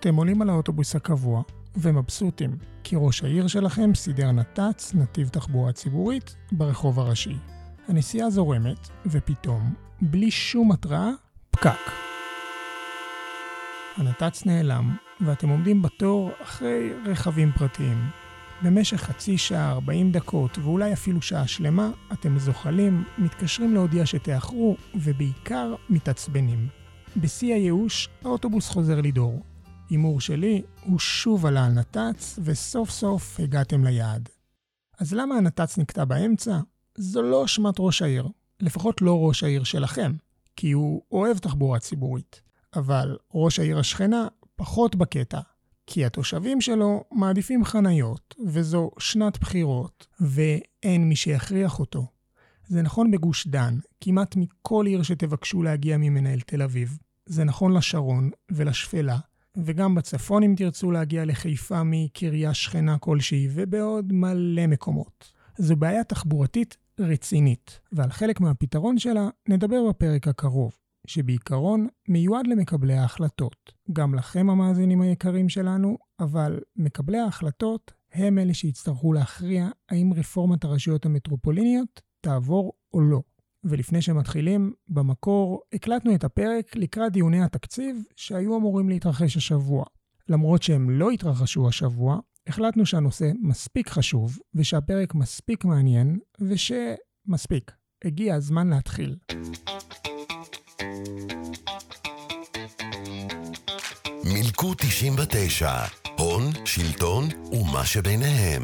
אתם עולים על האוטובוס הקבוע ומבסוטים, כי ראש העיר שלכם סידר נת"צ, נתיב תחבורה ציבורית, ברחוב הראשי. הנסיעה זורמת, ופתאום, בלי שום התראה, פקק. הנת"צ נעלם, ואתם עומדים בתור אחרי רכבים פרטיים. במשך חצי שעה, 40 דקות, ואולי אפילו שעה שלמה, אתם זוחלים, מתקשרים להודיע שתאחרו, ובעיקר מתעצבנים. בשיא הייאוש, האוטובוס חוזר לדור. הימור שלי, הוא שוב עלה על נת"צ, וסוף סוף הגעתם ליעד. אז למה הנת"צ נקטע באמצע? זו לא אשמת ראש העיר. לפחות לא ראש העיר שלכם, כי הוא אוהב תחבורה ציבורית. אבל ראש העיר השכנה פחות בקטע, כי התושבים שלו מעדיפים חניות, וזו שנת בחירות, ואין מי שיכריח אותו. זה נכון בגוש דן, כמעט מכל עיר שתבקשו להגיע ממנה אל תל אביב. זה נכון לשרון ולשפלה, וגם בצפון אם תרצו להגיע לחיפה מקריה שכנה כלשהי, ובעוד מלא מקומות. זו בעיה תחבורתית רצינית, ועל חלק מהפתרון שלה נדבר בפרק הקרוב, שבעיקרון מיועד למקבלי ההחלטות. גם לכם המאזינים היקרים שלנו, אבל מקבלי ההחלטות הם אלה שיצטרכו להכריע האם רפורמת הרשויות המטרופוליניות תעבור או לא. ולפני שמתחילים, במקור הקלטנו את הפרק לקראת דיוני התקציב שהיו אמורים להתרחש השבוע. למרות שהם לא התרחשו השבוע, החלטנו שהנושא מספיק חשוב, ושהפרק מספיק מעניין, ושמספיק. הגיע הזמן להתחיל. מילקו 99, הון, שלטון ומה שביניהם.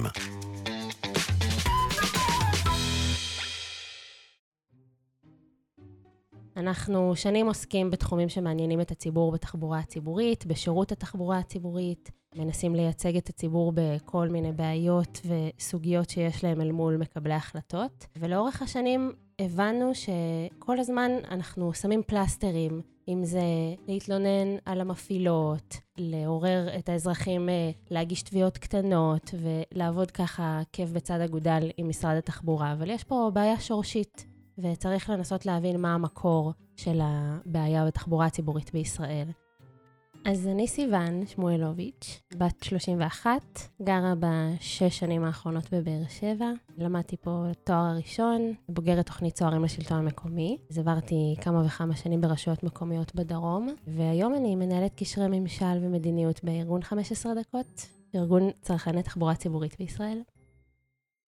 אנחנו שנים עוסקים בתחומים שמעניינים את הציבור בתחבורה הציבורית, בשירות התחבורה הציבורית, מנסים לייצג את הציבור בכל מיני בעיות וסוגיות שיש להם אל מול מקבלי החלטות. ולאורך השנים הבנו שכל הזמן אנחנו שמים פלסטרים, אם זה להתלונן על המפעילות, לעורר את האזרחים אה, להגיש תביעות קטנות ולעבוד ככה כיף בצד אגודל עם משרד התחבורה, אבל יש פה בעיה שורשית. וצריך לנסות להבין מה המקור של הבעיה בתחבורה הציבורית בישראל. אז אני סיוון שמואלוביץ', בת 31, גרה בשש שנים האחרונות בבאר שבע. למדתי פה תואר הראשון, בוגרת תוכנית צוערים לשלטון המקומי. אז עברתי כמה וכמה שנים ברשויות מקומיות בדרום, והיום אני מנהלת קשרי ממשל ומדיניות בארגון 15 דקות, ארגון צרכני תחבורה ציבורית בישראל.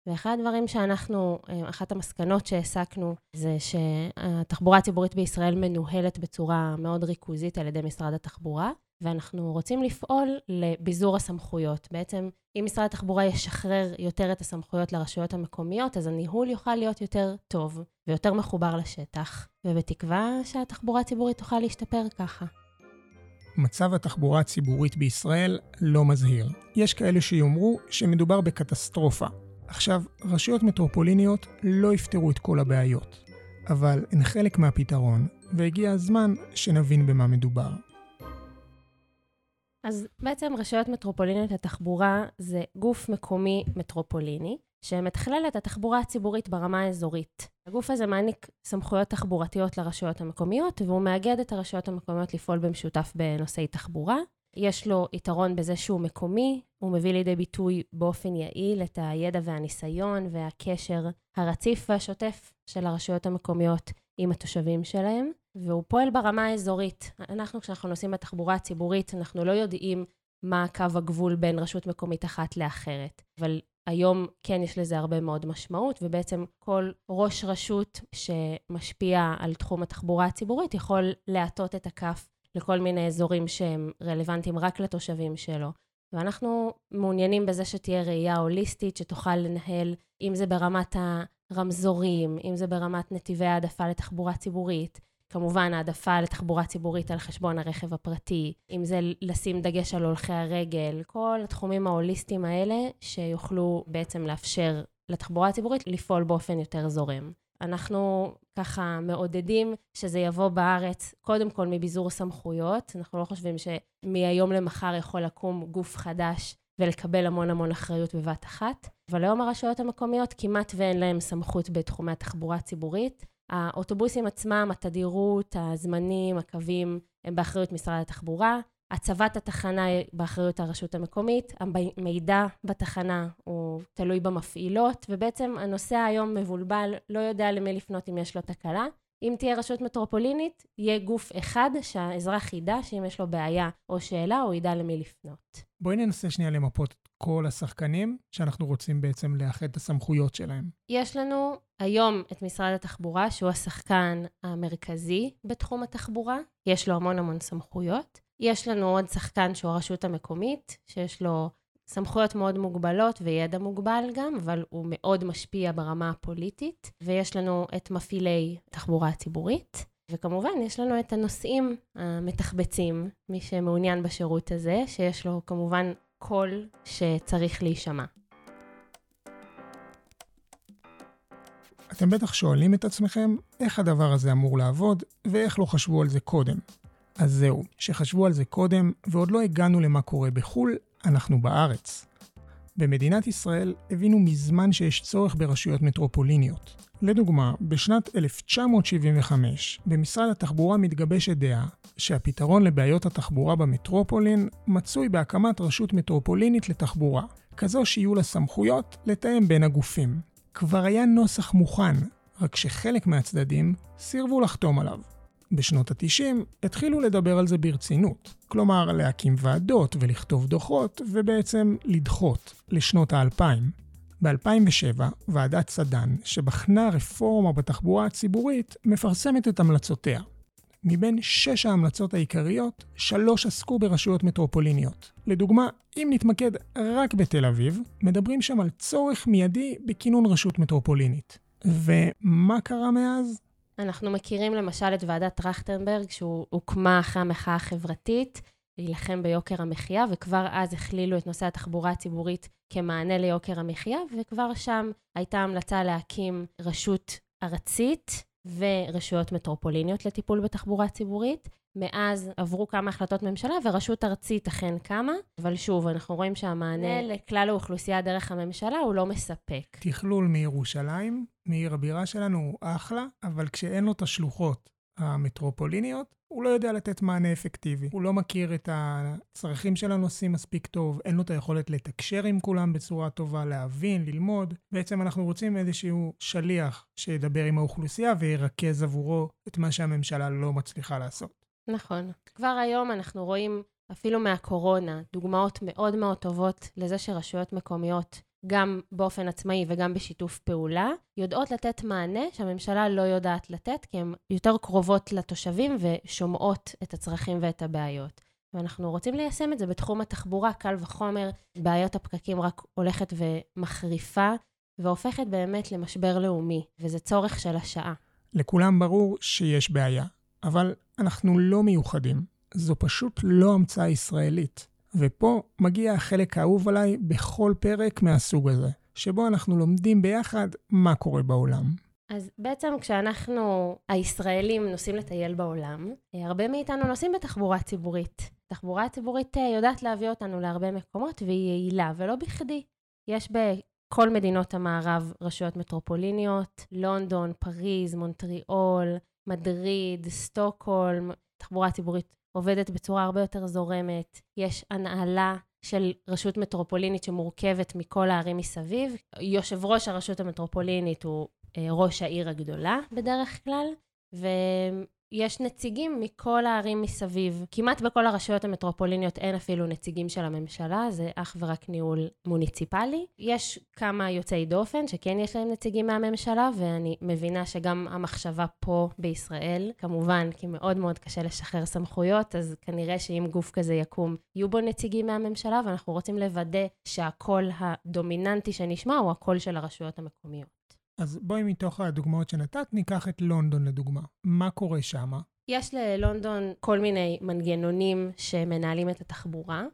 ואחד הדברים שאנחנו, אה, אחת המסקנות שהסקנו, זה שהתחבורה הציבורית בישראל מנוהלת בצורה מאוד ריכוזית על ידי משרד התחבורה, ואנחנו רוצים לפעול לביזור הסמכויות. בעצם, אם משרד התחבורה ישחרר יותר את הסמכויות לרשויות המקומיות, אז הניהול יוכל להיות יותר טוב ויותר מחובר לשטח, ובתקווה שהתחבורה הציבורית תוכל להשתפר ככה. מצב התחבורה הציבורית בישראל לא מזהיר. יש כאלה שיאמרו שמדובר בקטסטרופה, עכשיו, רשויות מטרופוליניות לא יפתרו את כל הבעיות, אבל הן חלק מהפתרון, והגיע הזמן שנבין במה מדובר. אז בעצם רשויות מטרופוליניות לתחבורה זה גוף מקומי מטרופוליני, שמתכלל את התחבורה הציבורית ברמה האזורית. הגוף הזה מעניק סמכויות תחבורתיות לרשויות המקומיות, והוא מאגד את הרשויות המקומיות לפעול במשותף בנושאי תחבורה. יש לו יתרון בזה שהוא מקומי, הוא מביא לידי ביטוי באופן יעיל את הידע והניסיון והקשר הרציף והשוטף של הרשויות המקומיות עם התושבים שלהם, והוא פועל ברמה האזורית. אנחנו, כשאנחנו נוסעים בתחבורה הציבורית, אנחנו לא יודעים מה קו הגבול בין רשות מקומית אחת לאחרת, אבל היום כן יש לזה הרבה מאוד משמעות, ובעצם כל ראש רשות שמשפיע על תחום התחבורה הציבורית יכול להטות את הכף לכל מיני אזורים שהם רלוונטיים רק לתושבים שלו. ואנחנו מעוניינים בזה שתהיה ראייה הוליסטית שתוכל לנהל, אם זה ברמת הרמזורים, אם זה ברמת נתיבי העדפה לתחבורה ציבורית, כמובן העדפה לתחבורה ציבורית על חשבון הרכב הפרטי, אם זה לשים דגש על הולכי הרגל, כל התחומים ההוליסטיים האלה שיוכלו בעצם לאפשר לתחבורה הציבורית לפעול באופן יותר זורם. אנחנו ככה מעודדים שזה יבוא בארץ, קודם כל מביזור סמכויות. אנחנו לא חושבים שמהיום למחר יכול לקום גוף חדש ולקבל המון המון אחריות בבת אחת. אבל היום הרשויות המקומיות כמעט ואין להן סמכות בתחומי התחבורה הציבורית. האוטובוסים עצמם, התדירות, הזמנים, הקווים, הם באחריות משרד התחבורה. הצבת התחנה היא באחריות הרשות המקומית, המידע בתחנה הוא תלוי במפעילות, ובעצם הנוסע היום מבולבל, לא יודע למי לפנות אם יש לו תקלה. אם תהיה רשות מטרופולינית, יהיה גוף אחד שהאזרח ידע שאם יש לו בעיה או שאלה, הוא ידע למי לפנות. בואי ננסה שנייה למפות את כל השחקנים שאנחנו רוצים בעצם לאחד את הסמכויות שלהם. יש לנו היום את משרד התחבורה, שהוא השחקן המרכזי בתחום התחבורה. יש לו המון המון סמכויות. יש לנו עוד שחקן שהוא הרשות המקומית, שיש לו סמכויות מאוד מוגבלות וידע מוגבל גם, אבל הוא מאוד משפיע ברמה הפוליטית. ויש לנו את מפעילי תחבורה הציבורית, וכמובן, יש לנו את הנוסעים המתחבצים, מי שמעוניין בשירות הזה, שיש לו כמובן קול שצריך להישמע. אתם בטח שואלים את עצמכם איך הדבר הזה אמור לעבוד ואיך לא חשבו על זה קודם. אז זהו, שחשבו על זה קודם ועוד לא הגענו למה קורה בחו"ל, אנחנו בארץ. במדינת ישראל הבינו מזמן שיש צורך ברשויות מטרופוליניות. לדוגמה, בשנת 1975, במשרד התחבורה מתגבשת דעה שהפתרון לבעיות התחבורה במטרופולין מצוי בהקמת רשות מטרופולינית לתחבורה, כזו שיהיו לה סמכויות לתאם בין הגופים. כבר היה נוסח מוכן, רק שחלק מהצדדים סירבו לחתום עליו. בשנות ה-90 התחילו לדבר על זה ברצינות, כלומר להקים ועדות ולכתוב דוחות ובעצם לדחות לשנות האלפיים. ב-2007, ועדת סדן, שבחנה רפורמה בתחבורה הציבורית, מפרסמת את המלצותיה. מבין שש ההמלצות העיקריות, שלוש עסקו ברשויות מטרופוליניות. לדוגמה, אם נתמקד רק בתל אביב, מדברים שם על צורך מיידי בכינון רשות מטרופולינית. ומה קרה מאז? אנחנו מכירים למשל את ועדת טרכטנברג, שהוקמה אחרי המחאה החברתית, להילחם ביוקר המחיה, וכבר אז הכלילו את נושא התחבורה הציבורית כמענה ליוקר המחיה, וכבר שם הייתה המלצה להקים רשות ארצית ורשויות מטרופוליניות לטיפול בתחבורה ציבורית. מאז עברו כמה החלטות ממשלה, ורשות ארצית אכן קמה, אבל שוב, אנחנו רואים שהמענה לכלל האוכלוסייה דרך הממשלה הוא לא מספק. תכלול מירושלים, מעיר הבירה שלנו, הוא אחלה, אבל כשאין לו את השלוחות המטרופוליניות, הוא לא יודע לתת מענה אפקטיבי. הוא לא מכיר את הצרכים של הנושאים מספיק טוב, אין לו את היכולת לתקשר עם כולם בצורה טובה, להבין, ללמוד. בעצם אנחנו רוצים איזשהו שליח שידבר עם האוכלוסייה וירכז עבורו את מה שהממשלה לא מצליחה לעשות. נכון. כבר היום אנחנו רואים, אפילו מהקורונה, דוגמאות מאוד מאוד טובות לזה שרשויות מקומיות גם באופן עצמאי וגם בשיתוף פעולה, יודעות לתת מענה שהממשלה לא יודעת לתת, כי הן יותר קרובות לתושבים ושומעות את הצרכים ואת הבעיות. ואנחנו רוצים ליישם את זה בתחום התחבורה, קל וחומר, בעיית הפקקים רק הולכת ומחריפה, והופכת באמת למשבר לאומי, וזה צורך של השעה. לכולם ברור שיש בעיה, אבל אנחנו לא מיוחדים. זו פשוט לא המצאה ישראלית. ופה מגיע החלק האהוב עליי בכל פרק מהסוג הזה, שבו אנחנו לומדים ביחד מה קורה בעולם. אז בעצם כשאנחנו, הישראלים, נוסעים לטייל בעולם, הרבה מאיתנו נוסעים בתחבורה ציבורית. תחבורה ציבורית אה, יודעת להביא אותנו להרבה מקומות והיא יעילה, ולא בכדי. יש בכל מדינות המערב רשויות מטרופוליניות, לונדון, פריז, מונטריאול, מדריד, סטוקהולם, תחבורה ציבורית עובדת בצורה הרבה יותר זורמת. יש הנהלה של רשות מטרופולינית שמורכבת מכל הערים מסביב. יושב ראש הרשות המטרופולינית הוא אה, ראש העיר הגדולה בדרך כלל, ו... יש נציגים מכל הערים מסביב. כמעט בכל הרשויות המטרופוליניות אין אפילו נציגים של הממשלה, זה אך ורק ניהול מוניציפלי. יש כמה יוצאי דופן שכן יש להם נציגים מהממשלה, ואני מבינה שגם המחשבה פה בישראל, כמובן, כי מאוד מאוד קשה לשחרר סמכויות, אז כנראה שאם גוף כזה יקום, יהיו בו נציגים מהממשלה, ואנחנו רוצים לוודא שהקול הדומיננטי שנשמע הוא הקול של הרשויות המקומיות. אז בואי מתוך הדוגמאות שנתת, ניקח את לונדון לדוגמה. מה קורה שם? יש ללונדון כל מיני מנגנונים שמנהלים את התחבורה.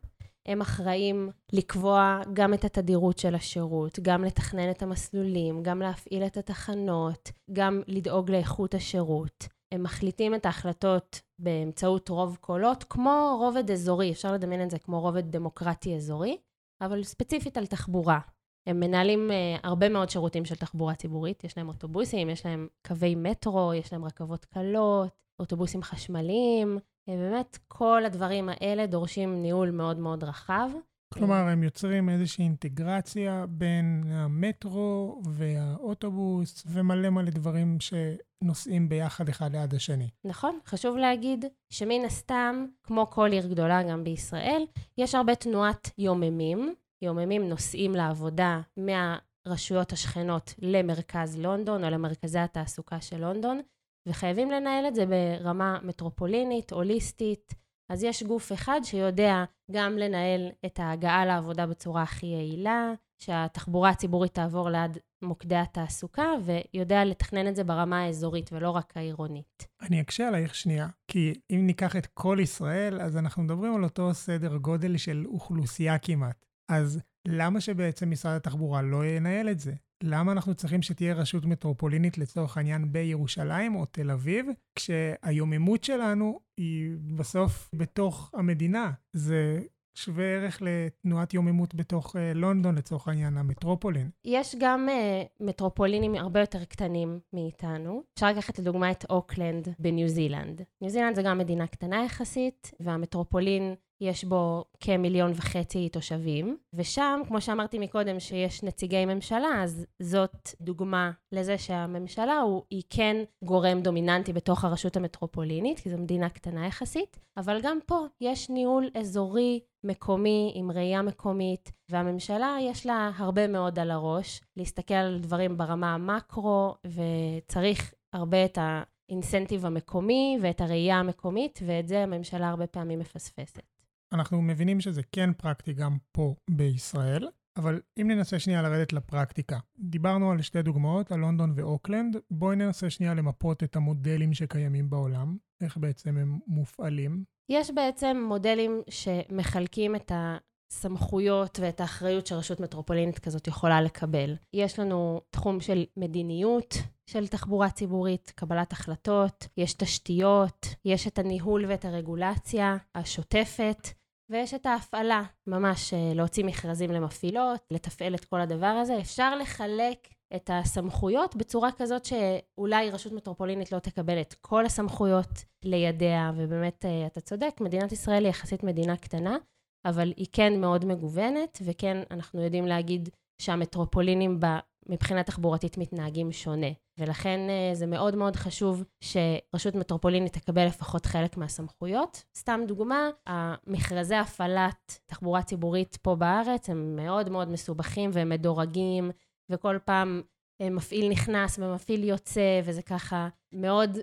הם אחראים לקבוע גם את התדירות של השירות, גם לתכנן את המסלולים, גם להפעיל את התחנות, גם לדאוג לאיכות השירות. הם מחליטים את ההחלטות באמצעות רוב קולות, כמו רובד אזורי, אפשר לדמיין את זה כמו רובד דמוקרטי אזורי, אבל ספציפית על תחבורה. הם מנהלים uh, הרבה מאוד שירותים של תחבורה ציבורית, יש להם אוטובוסים, יש להם קווי מטרו, יש להם רכבות קלות, אוטובוסים חשמליים, באמת, כל הדברים האלה דורשים ניהול מאוד מאוד רחב. כלומר, הם יוצרים איזושהי אינטגרציה בין המטרו והאוטובוס ומלא מלא דברים שנוסעים ביחד אחד ליד השני. נכון, חשוב להגיד שמן הסתם, כמו כל עיר גדולה גם בישראל, יש הרבה תנועת יוממים. יוממים נוסעים לעבודה מהרשויות השכנות למרכז לונדון או למרכזי התעסוקה של לונדון, וחייבים לנהל את זה ברמה מטרופולינית, הוליסטית. אז יש גוף אחד שיודע גם לנהל את ההגעה לעבודה בצורה הכי יעילה, שהתחבורה הציבורית תעבור ליד מוקדי התעסוקה, ויודע לתכנן את זה ברמה האזורית ולא רק העירונית. אני אקשה עלייך שנייה, כי אם ניקח את כל ישראל, אז אנחנו מדברים על אותו סדר גודל של אוכלוסייה כמעט. אז למה שבעצם משרד התחבורה לא ינהל את זה? למה אנחנו צריכים שתהיה רשות מטרופולינית לצורך העניין בירושלים או תל אביב, כשהיוממות שלנו היא בסוף בתוך המדינה? זה שווה ערך לתנועת יוממות בתוך uh, לונדון, לצורך העניין, המטרופולין. יש גם uh, מטרופולינים הרבה יותר קטנים מאיתנו. אפשר לקחת לדוגמה את אוקלנד בניו זילנד. ניו זילנד זה גם מדינה קטנה יחסית, והמטרופולין יש בו כמיליון וחצי תושבים, ושם, כמו שאמרתי מקודם, שיש נציגי ממשלה, אז זאת דוגמה לזה שהממשלה הוא, היא כן גורם דומיננטי בתוך הרשות המטרופולינית, כי זו מדינה קטנה יחסית, אבל גם פה יש ניהול אזורי מקומי עם ראייה מקומית, והממשלה יש לה הרבה מאוד על הראש, להסתכל על דברים ברמה המקרו, וצריך הרבה את האינסנטיב המקומי ואת הראייה המקומית, ואת זה הממשלה הרבה פעמים מפספסת. אנחנו מבינים שזה כן פרקטי גם פה בישראל, אבל אם ננסה שנייה לרדת לפרקטיקה, דיברנו על שתי דוגמאות, על לונדון ואוקלנד, בואי ננסה שנייה למפות את המודלים שקיימים בעולם, איך בעצם הם מופעלים. יש בעצם מודלים שמחלקים את הסמכויות ואת האחריות שרשות מטרופולינית כזאת יכולה לקבל. יש לנו תחום של מדיניות, של תחבורה ציבורית, קבלת החלטות, יש תשתיות, יש את הניהול ואת הרגולציה השוטפת, ויש את ההפעלה, ממש אה, להוציא מכרזים למפעילות, לתפעל את כל הדבר הזה. אפשר לחלק את הסמכויות בצורה כזאת שאולי רשות מטרופולינית לא תקבל את כל הסמכויות לידיה, ובאמת, אה, אתה צודק, מדינת ישראל היא יחסית מדינה קטנה, אבל היא כן מאוד מגוונת, וכן, אנחנו יודעים להגיד שהמטרופולינים מבחינה תחבורתית מתנהגים שונה. ולכן אה, זה מאוד מאוד חשוב שרשות מטרופולינית תקבל לפחות חלק מהסמכויות. סתם דוגמה, המכרזי הפעלת תחבורה ציבורית פה בארץ הם מאוד מאוד מסובכים והם מדורגים, וכל פעם אה, מפעיל נכנס ומפעיל יוצא, וזה ככה מאוד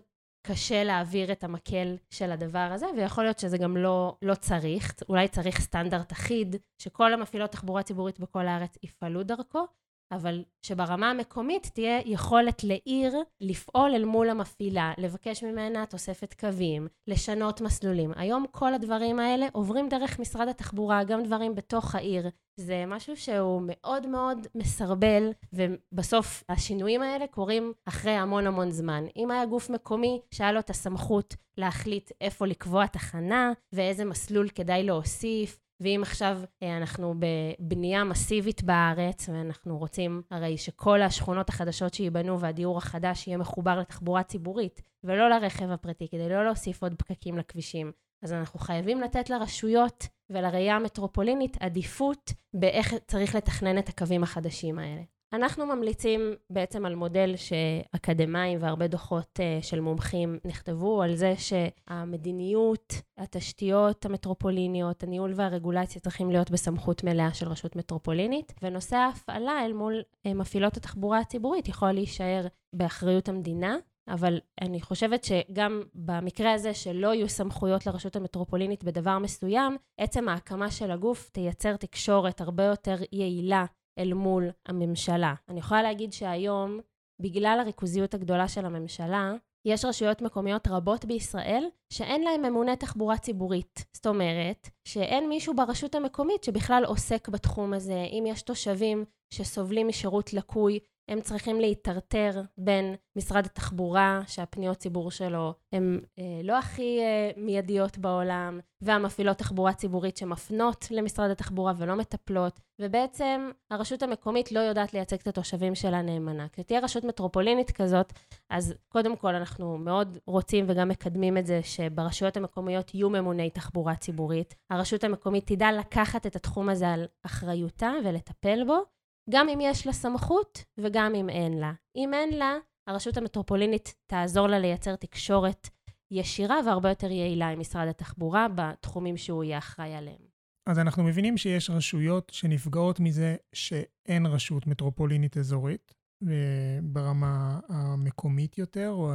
קשה להעביר את המקל של הדבר הזה, ויכול להיות שזה גם לא, לא צריך, אולי צריך סטנדרט אחיד, שכל המפעילות תחבורה ציבורית בכל הארץ יפעלו דרכו, אבל שברמה המקומית תהיה יכולת לעיר לפעול אל מול המפעילה, לבקש ממנה תוספת קווים, לשנות מסלולים. היום כל הדברים האלה עוברים דרך משרד התחבורה, גם דברים בתוך העיר. זה משהו שהוא מאוד מאוד מסרבל, ובסוף השינויים האלה קורים אחרי המון המון זמן. אם היה גוף מקומי שהיה לו את הסמכות להחליט איפה לקבוע תחנה ואיזה מסלול כדאי להוסיף, ואם עכשיו אה, אנחנו בבנייה מסיבית בארץ, ואנחנו רוצים הרי שכל השכונות החדשות שייבנו והדיור החדש יהיה מחובר לתחבורה ציבורית, ולא לרכב הפרטי, כדי לא להוסיף עוד פקקים לכבישים. אז אנחנו חייבים לתת לרשויות ולראייה המטרופולינית עדיפות באיך צריך לתכנן את הקווים החדשים האלה. אנחנו ממליצים בעצם על מודל שאקדמאים והרבה דוחות אה, של מומחים נכתבו על זה שהמדיניות, התשתיות המטרופוליניות, הניהול והרגולציה צריכים להיות בסמכות מלאה של רשות מטרופולינית, ונושא ההפעלה אל מול אה, מפעילות התחבורה הציבורית יכול להישאר באחריות המדינה. אבל אני חושבת שגם במקרה הזה שלא יהיו סמכויות לרשות המטרופולינית בדבר מסוים, עצם ההקמה של הגוף תייצר תקשורת הרבה יותר יעילה אל מול הממשלה. אני יכולה להגיד שהיום, בגלל הריכוזיות הגדולה של הממשלה, יש רשויות מקומיות רבות בישראל שאין להן ממונה תחבורה ציבורית. זאת אומרת, שאין מישהו ברשות המקומית שבכלל עוסק בתחום הזה. אם יש תושבים שסובלים משירות לקוי הם צריכים להיטרטר בין משרד התחבורה, שהפניות ציבור שלו הן אה, לא הכי אה, מיידיות בעולם, והמפעילות תחבורה ציבורית שמפנות למשרד התחבורה ולא מטפלות, ובעצם הרשות המקומית לא יודעת לייצג את התושבים שלה נאמנה. כשתהיה רשות מטרופולינית כזאת, אז קודם כל אנחנו מאוד רוצים וגם מקדמים את זה שברשויות המקומיות יהיו ממוני תחבורה ציבורית. הרשות המקומית תדע לקחת את התחום הזה על אחריותה ולטפל בו, גם אם יש לה סמכות וגם אם אין לה. אם אין לה, הרשות המטרופולינית תעזור לה לייצר תקשורת ישירה והרבה יותר יעילה עם משרד התחבורה בתחומים שהוא יהיה אחראי עליהם. אז אנחנו מבינים שיש רשויות שנפגעות מזה שאין רשות מטרופולינית אזורית, אה, ברמה המקומית יותר, או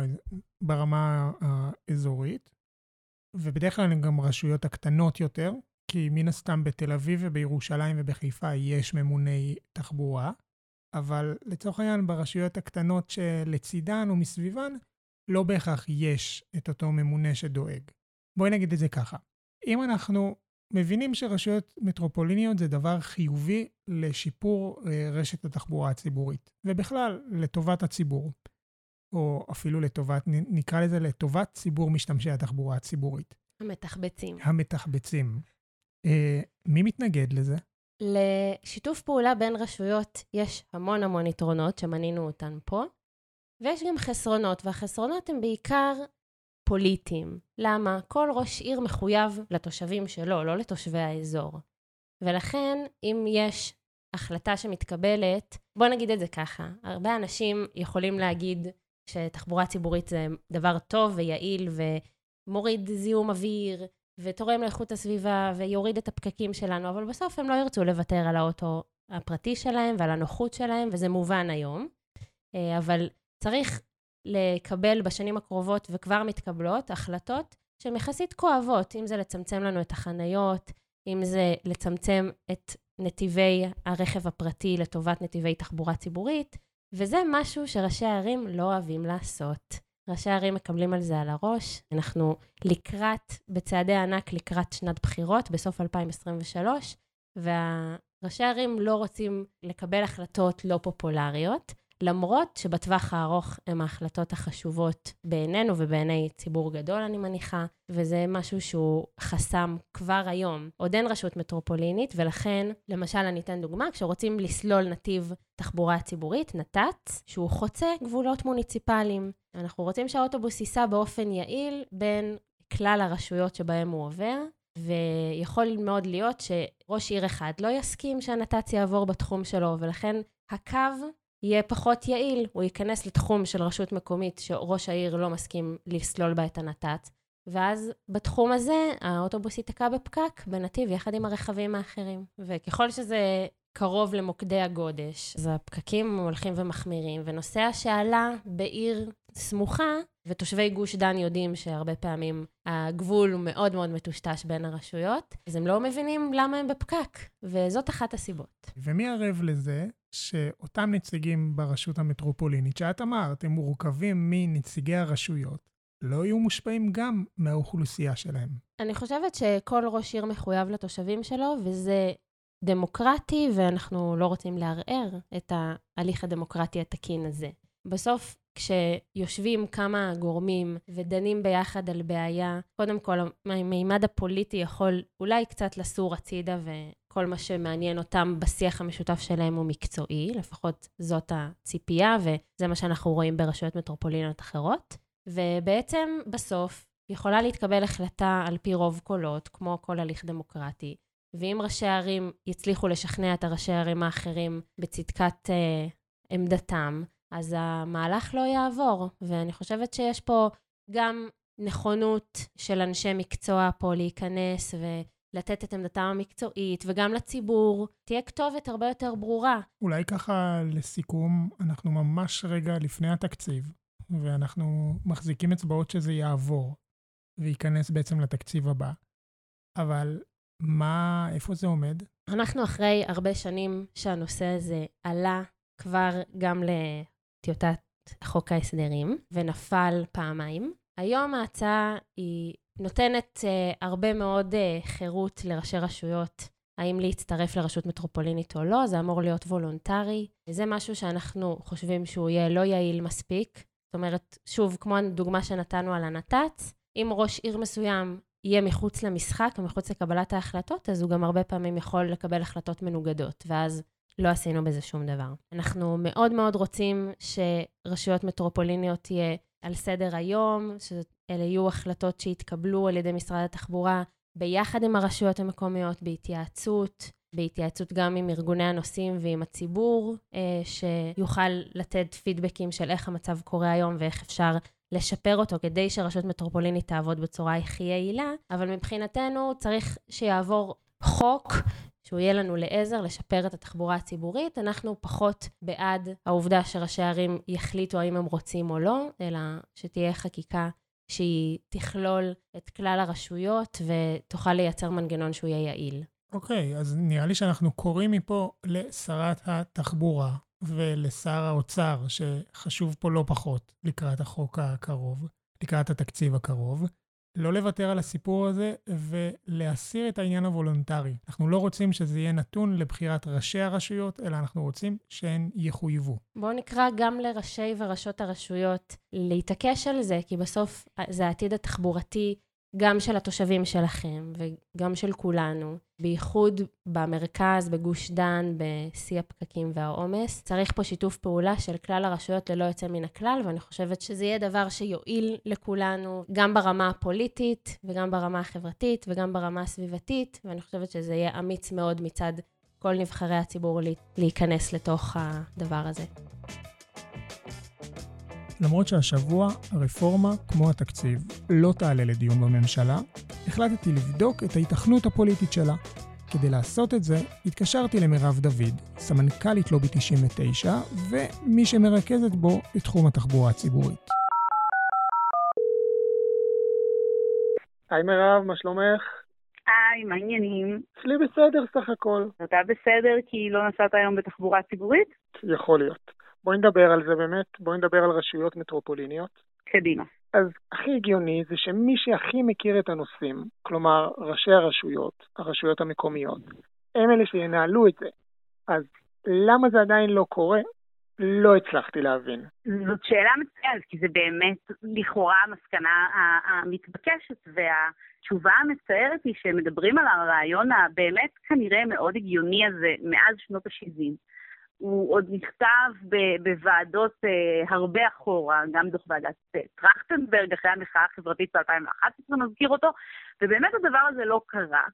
ברמה האזורית, ובדרך כלל הן גם רשויות הקטנות יותר, כי מן הסתם בתל אביב ובירושלים ובחיפה יש ממוני תחבורה, אבל לצורך העניין ברשויות הקטנות שלצידן ומסביבן, לא בהכרח יש את אותו ממונה שדואג. בואי נגיד את זה ככה. אם אנחנו מבינים שרשויות מטרופוליניות זה דבר חיובי לשיפור אה, רשת התחבורה הציבורית, ובכלל, לטובת הציבור, או אפילו לטובת, נקרא לזה לטובת ציבור משתמשי התחבורה הציבורית. המתחבצים. המתחבצים. אה, מי מתנגד לזה? לשיתוף פעולה בין רשויות יש המון המון יתרונות שמנינו אותן פה, ויש גם חסרונות, והחסרונות הם בעיקר פוליטיים. למה? כל ראש עיר מחויב לתושבים שלו, לא לתושבי האזור. ולכן, אם יש החלטה שמתקבלת, בוא נגיד את זה ככה, הרבה אנשים יכולים להגיד שתחבורה ציבורית זה דבר טוב ויעיל ומוריד זיהום אוויר ותורם לאיכות הסביבה ויוריד את הפקקים שלנו, אבל בסוף הם לא ירצו לוותר על האוטו הפרטי שלהם ועל הנוחות שלהם, וזה מובן היום. אה, אבל צריך לקבל בשנים הקרובות, וכבר מתקבלות, החלטות שהן יחסית כואבות, אם זה לצמצם לנו את החניות, אם זה לצמצם את נתיבי הרכב הפרטי לטובת נתיבי תחבורה ציבורית, וזה משהו שראשי הערים לא אוהבים לעשות. ראשי הערים מקבלים על זה על הראש. אנחנו לקראת, בצעדי ענק לקראת שנת בחירות בסוף 2023, וראשי הערים לא רוצים לקבל החלטות לא פופולריות. למרות שבטווח הארוך הן ההחלטות החשובות בעינינו ובעיני ציבור גדול, אני מניחה, וזה משהו שהוא חסם כבר היום. עוד אין רשות מטרופולינית, ולכן, למשל, אני אתן דוגמה, כשרוצים לסלול נתיב תחבורה ציבורית, נת"צ, שהוא חוצה גבולות מוניציפליים. אנחנו רוצים שהאוטובוס ייסע באופן יעיל בין כלל הרשויות שבהם הוא עובר, ויכול מאוד להיות שראש עיר אחד לא יסכים שהנת"צ יעבור בתחום שלו, ולכן הקו יהיה פחות יעיל, הוא ייכנס לתחום של רשות מקומית שראש העיר לא מסכים לסלול בה את הנת"צ, ואז בתחום הזה האוטובוס ייתקע בפקק בנתיב יחד עם הרכבים האחרים. וככל שזה קרוב למוקדי הגודש, אז הפקקים הולכים ומחמירים, ונוסע שעלה בעיר סמוכה, ותושבי גוש דן יודעים שהרבה פעמים הגבול הוא מאוד מאוד מטושטש בין הרשויות, אז הם לא מבינים למה הם בפקק, וזאת אחת הסיבות. ומי ערב לזה שאותם נציגים ברשות המטרופולינית, שאת אמרת, הם מורכבים מנציגי הרשויות, לא יהיו מושפעים גם מהאוכלוסייה שלהם. אני חושבת שכל ראש עיר מחויב לתושבים שלו, וזה דמוקרטי, ואנחנו לא רוצים לערער את ההליך הדמוקרטי התקין הזה. בסוף, כשיושבים כמה גורמים ודנים ביחד על בעיה, קודם כל, המימד הפוליטי יכול אולי קצת לסור הצידה, וכל מה שמעניין אותם בשיח המשותף שלהם הוא מקצועי, לפחות זאת הציפייה, וזה מה שאנחנו רואים ברשויות מטרופוליניות אחרות. ובעצם, בסוף, יכולה להתקבל החלטה על פי רוב קולות, כמו כל הליך דמוקרטי, ואם ראשי הערים יצליחו לשכנע את הראשי הערים האחרים בצדקת אה, עמדתם, אז המהלך לא יעבור. ואני חושבת שיש פה גם נכונות של אנשי מקצוע פה להיכנס ולתת את עמדתם המקצועית, וגם לציבור תהיה כתובת הרבה יותר ברורה. אולי ככה לסיכום, אנחנו ממש רגע לפני התקציב, ואנחנו מחזיקים אצבעות שזה יעבור, וייכנס בעצם לתקציב הבא. אבל מה, איפה זה עומד? אנחנו אחרי הרבה שנים שהנושא הזה עלה כבר גם לטיוטת חוק ההסדרים, ונפל פעמיים. היום ההצעה היא נותנת uh, הרבה מאוד uh, חירות לראשי רשויות האם להצטרף לרשות מטרופולינית או לא, זה אמור להיות וולונטרי. זה משהו שאנחנו חושבים שהוא יהיה לא יעיל מספיק. זאת אומרת, שוב, כמו הדוגמה שנתנו על הנת"צ, אם ראש עיר מסוים יהיה מחוץ למשחק ומחוץ לקבלת ההחלטות, אז הוא גם הרבה פעמים יכול לקבל החלטות מנוגדות, ואז לא עשינו בזה שום דבר. אנחנו מאוד מאוד רוצים שרשויות מטרופוליניות תהיה על סדר היום, שאלה יהיו החלטות שיתקבלו על ידי משרד התחבורה ביחד עם הרשויות המקומיות, בהתייעצות, בהתייעצות גם עם ארגוני הנוסעים ועם הציבור, אה, שיוכל לתת פידבקים של איך המצב קורה היום ואיך אפשר לשפר אותו כדי שרשות מטרופולינית תעבוד בצורה הכי יעילה, אבל מבחינתנו צריך שיעבור חוק שהוא יהיה לנו לעזר לשפר את התחבורה הציבורית. אנחנו פחות בעד העובדה שראשי ערים יחליטו האם הם רוצים או לא, אלא שתהיה חקיקה שהיא תכלול את כלל הרשויות ותוכל לייצר מנגנון שהוא יהיה יעיל. אוקיי, okay, אז נראה לי שאנחנו קוראים מפה לשרת התחבורה ולשר האוצר, שחשוב פה לא פחות לקראת החוק הקרוב, לקראת התקציב הקרוב, לא לוותר על הסיפור הזה ולהסיר את העניין הוולונטרי. אנחנו לא רוצים שזה יהיה נתון לבחירת ראשי הרשויות, אלא אנחנו רוצים שהן יחויבו. בואו נקרא גם לראשי וראשות הרשויות להתעקש על זה, כי בסוף זה העתיד התחבורתי גם של התושבים שלכם וגם של כולנו, בייחוד במרכז, בגוש דן, בשיא הפקקים והעומס. צריך פה שיתוף פעולה של כלל הרשויות ללא יוצא מן הכלל, ואני חושבת שזה יהיה דבר שיועיל לכולנו, גם ברמה הפוליטית וגם ברמה החברתית וגם ברמה הסביבתית, ואני חושבת שזה יהיה אמיץ מאוד מצד כל נבחרי הציבור להיכנס לתוך הדבר הזה. למרות שהשבוע הרפורמה, כמו התקציב, לא תעלה לדיון בממשלה, החלטתי לבדוק את ההיתכנות הפוליטית שלה. כדי לעשות את זה, התקשרתי למירב דוד, סמנכ"לית לובי 99, ומי שמרכזת בו את תחום התחבורה הציבורית. היי מירב, מה שלומך? היי, מה העניינים? אצלי בסדר סך הכל. אתה בסדר כי לא נסעת היום בתחבורה ציבורית? יכול להיות. בואי נדבר על זה באמת, בואי נדבר על רשויות מטרופוליניות. קדימה. אז הכי הגיוני זה שמי שהכי מכיר את הנושאים, כלומר ראשי הרשויות, הרשויות המקומיות, הם אלה שינהלו את זה. אז למה זה עדיין לא קורה? לא הצלחתי להבין. זאת שאלה מצוינת, כי זה באמת לכאורה המסקנה המתבקשת, והתשובה המצערת היא שמדברים על הרעיון הבאמת כנראה מאוד הגיוני הזה מאז שנות ה-70. הוא עוד נכתב בוועדות uh, הרבה אחורה, גם דוח ועדת uh, טרכטנברג, אחרי המחאה החברתית ב-2011 נזכיר אותו, ובאמת הדבר הזה לא קרה.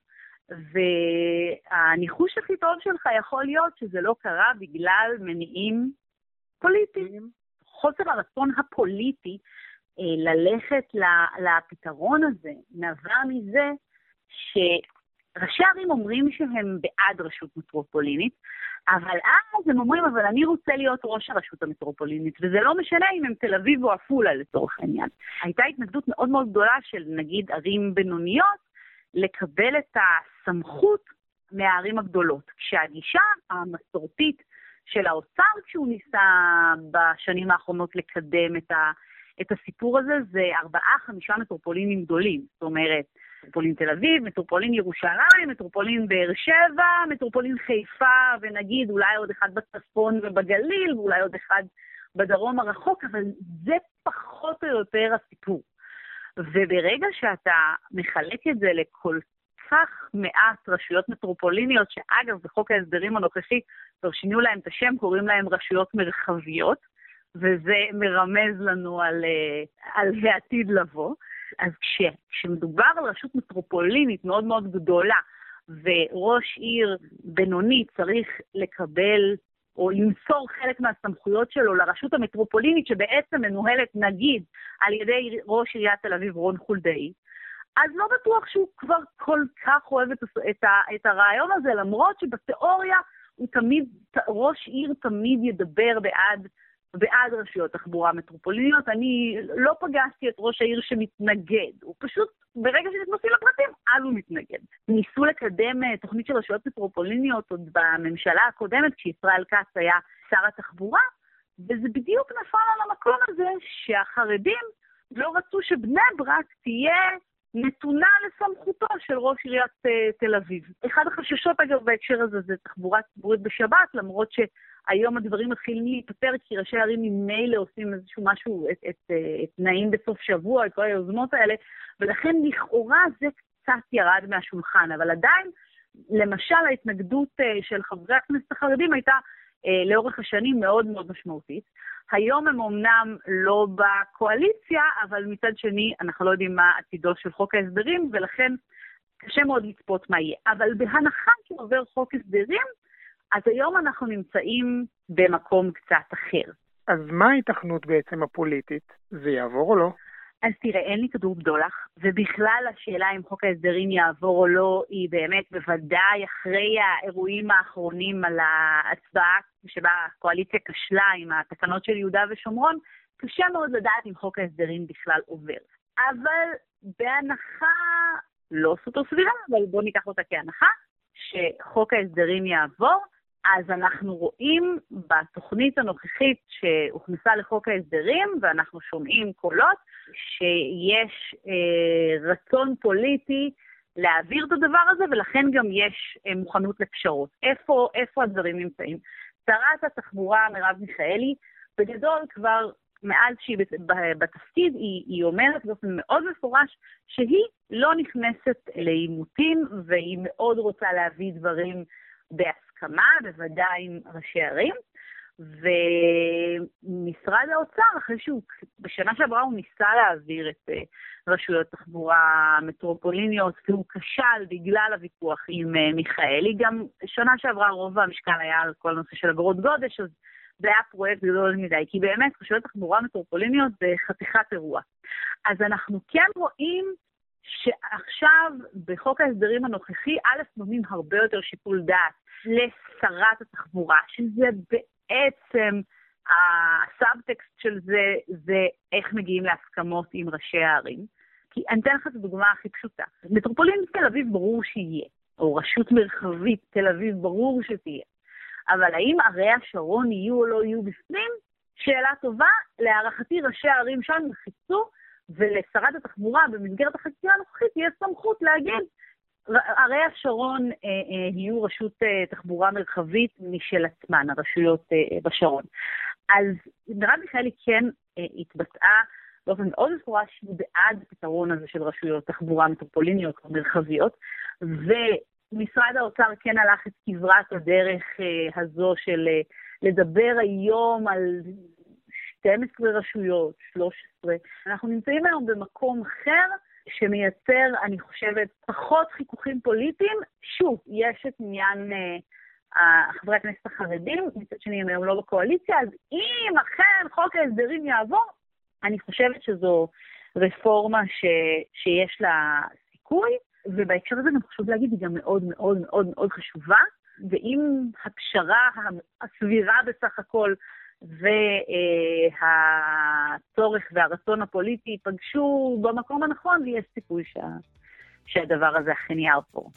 והניחוש הכי טוב שלך יכול להיות שזה לא קרה בגלל מניעים פוליטיים. חוסר הרצון הפוליטי uh, ללכת לפתרון הזה נבע מזה שראשי ערים אומרים שהם בעד רשות מטרופולינית, אבל אז הם אומרים, אבל אני רוצה להיות ראש הרשות המטרופולינית, וזה לא משנה אם הם תל אביב או עפולה לצורך העניין. הייתה התנגדות מאוד מאוד גדולה של נגיד ערים בינוניות, לקבל את הסמכות מהערים הגדולות. כשהגישה המסורתית של האוצר, כשהוא ניסה בשנים האחרונות לקדם את, ה, את הסיפור הזה, זה ארבעה-חמישה מטרופולינים גדולים. זאת אומרת, מטרופולין תל אביב, מטרופולין ירושלים, מטרופולין באר שבע, מטרופולין חיפה, ונגיד אולי עוד אחד בצפון ובגליל, ואולי עוד אחד בדרום הרחוק, אבל זה פחות או יותר הסיפור. וברגע שאתה מחלק את זה לכל כך מעט רשויות מטרופוליניות, שאגב, בחוק ההסדרים הנוכחי כבר שינו להם את השם, קוראים להם רשויות מרחביות, וזה מרמז לנו על, אה, על העתיד לבוא. אז כש, כשמדובר על רשות מטרופולינית מאוד מאוד גדולה, וראש עיר בינוני צריך לקבל או למסור חלק מהסמכויות שלו לרשות המטרופולינית, שבעצם מנוהלת, נגיד, על ידי ראש עיריית תל אביב רון חולדאי, אז לא בטוח שהוא כבר כל כך אוהב את, את, את הרעיון הזה, למרות שבתיאוריה הוא תמיד, ראש עיר תמיד ידבר בעד בעד רשויות תחבורה מטרופוליניות. אני לא פגשתי את ראש העיר שמתנגד, הוא פשוט, ברגע שנכנסים לפרטים, אז הוא מתנגד. ניסו לקדם אה, תוכנית של רשויות מטרופוליניות עוד בממשלה הקודמת, כשישראל כץ היה שר התחבורה, וזה בדיוק נפל על המקום הזה שהחרדים לא רצו שבני ברק תהיה נתונה לסמכותו של ראש עיריית uh, תל אביב. אחד החששות, אגב, בהקשר הזה זה תחבורה ציבורית בשבת, למרות שהיום הדברים מתחילים להיפטר, כי ראשי ערים ממילא עושים איזשהו משהו, את, את, את תנאים בסוף שבוע, את כל היוזמות האלה, ולכן לכאורה זה קצת ירד מהשולחן, אבל עדיין, למשל, ההתנגדות uh, של חברי הכנסת החרדים הייתה uh, לאורך השנים מאוד מאוד משמעותית. היום הם אמנם לא בקואליציה, אבל מצד שני, אנחנו לא יודעים מה עתידו של חוק ההסדרים, ולכן קשה מאוד לצפות מה יהיה. אבל בהנחה שעובר חוק הסדרים, אז היום אנחנו נמצאים במקום קצת אחר. אז מה ההיתכנות בעצם הפוליטית? זה יעבור או לא? אז תראה, אין לי כדור בדולח, ובכלל השאלה אם חוק ההסדרים יעבור או לא, היא באמת בוודאי אחרי האירועים האחרונים על ההצבעה שבה הקואליציה כשלה עם התקנות של יהודה ושומרון, קשה מאוד לדעת אם חוק ההסדרים בכלל עובר. אבל בהנחה לא סוטו סבירה, אבל בואו ניקח אותה כהנחה, שחוק ההסדרים יעבור, אז אנחנו רואים בתוכנית הנוכחית שהוכנסה לחוק ההסדרים, ואנחנו שומעים קולות, שיש אה, רצון פוליטי להעביר את הדבר הזה, ולכן גם יש אה, מוכנות לפשרות. איפה, איפה הדברים נמצאים? שרת התחבורה מרב מיכאלי, בגדול כבר מאז שהיא בתפקיד, היא, היא אומרת באופן מאוד מפורש שהיא לא נכנסת לעימותים והיא מאוד רוצה להביא דברים בהסכמה, בוודאי עם ראשי ערים. ומשרד האוצר, אחרי שהוא, בשנה שעברה הוא ניסה להעביר את אה, רשויות תחבורה מטרופוליניות, והוא כשל בגלל הוויכוח עם אה, מיכאלי. גם שנה שעברה רוב המשקל היה על כל הנושא של אגרות גודש, אז זה היה פרויקט גדול מדי, כי באמת רשויות תחבורה מטרופוליניות זה חתיכת אירוע. אז אנחנו כן רואים שעכשיו, בחוק ההסדרים הנוכחי, א', נותנים הרבה יותר שיקול דעת לשרת התחבורה, שזה בעצם הסאבטקסט של זה, זה איך מגיעים להסכמות עם ראשי הערים. כי אני אתן לך את הדוגמה הכי פשוטה. מטרופולין תל אביב ברור שיהיה, או רשות מרחבית תל אביב ברור שתהיה. אבל האם ערי השרון יהיו או לא יהיו בפנים? שאלה טובה. להערכתי ראשי הערים שם חיפשו, ולשרת התחבורה במסגרת החקיקה הנוכחית תהיה סמכות להגיד ערי השרון אה, אה, יהיו רשות אה, תחבורה מרחבית משל עצמן, הרשויות אה, בשרון. אז מרב מיכאלי כן אה, התבטאה באופן מאוד מפורש בעד הפתרון הזה של רשויות תחבורה מטרופוליניות או מרחביות, ומשרד האוצר כן הלך את כברת הדרך אה, הזו של אה, לדבר היום על 12 רשויות, 13. אנחנו נמצאים היום במקום אחר, שמייצר, אני חושבת, פחות חיכוכים פוליטיים. שוב, יש את עניין אה, חברי הכנסת החרדים, מצד שני הם היום לא בקואליציה, אז אם אכן חוק ההסדרים יעבור, אני חושבת שזו רפורמה ש, שיש לה סיכוי, ובהקשר הזה גם חשוב להגיד, היא גם מאוד מאוד מאוד מאוד חשובה, ואם הפשרה הסבירה בסך הכל והצורך והרצון הפוליטי ייפגשו במקום הנכון, ויש סיכוי שה, שהדבר הזה אכן יעבור.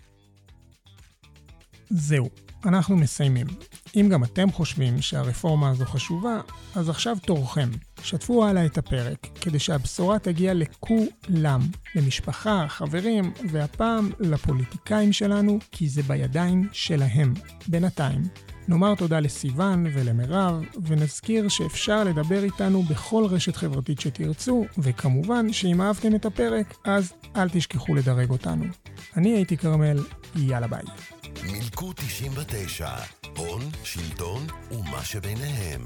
זהו, אנחנו מסיימים. אם גם אתם חושבים שהרפורמה הזו חשובה, אז עכשיו תורכם. שתפו הלאה את הפרק, כדי שהבשורה תגיע לכולם, למשפחה, חברים, והפעם לפוליטיקאים שלנו, כי זה בידיים שלהם. בינתיים, נאמר תודה לסיון ולמירב, ונזכיר שאפשר לדבר איתנו בכל רשת חברתית שתרצו, וכמובן שאם אהבתם את הפרק, אז אל תשכחו לדרג אותנו. אני הייתי כרמל, יאללה ביי. מילקו 99, הון, שלטון ומה שביניהם.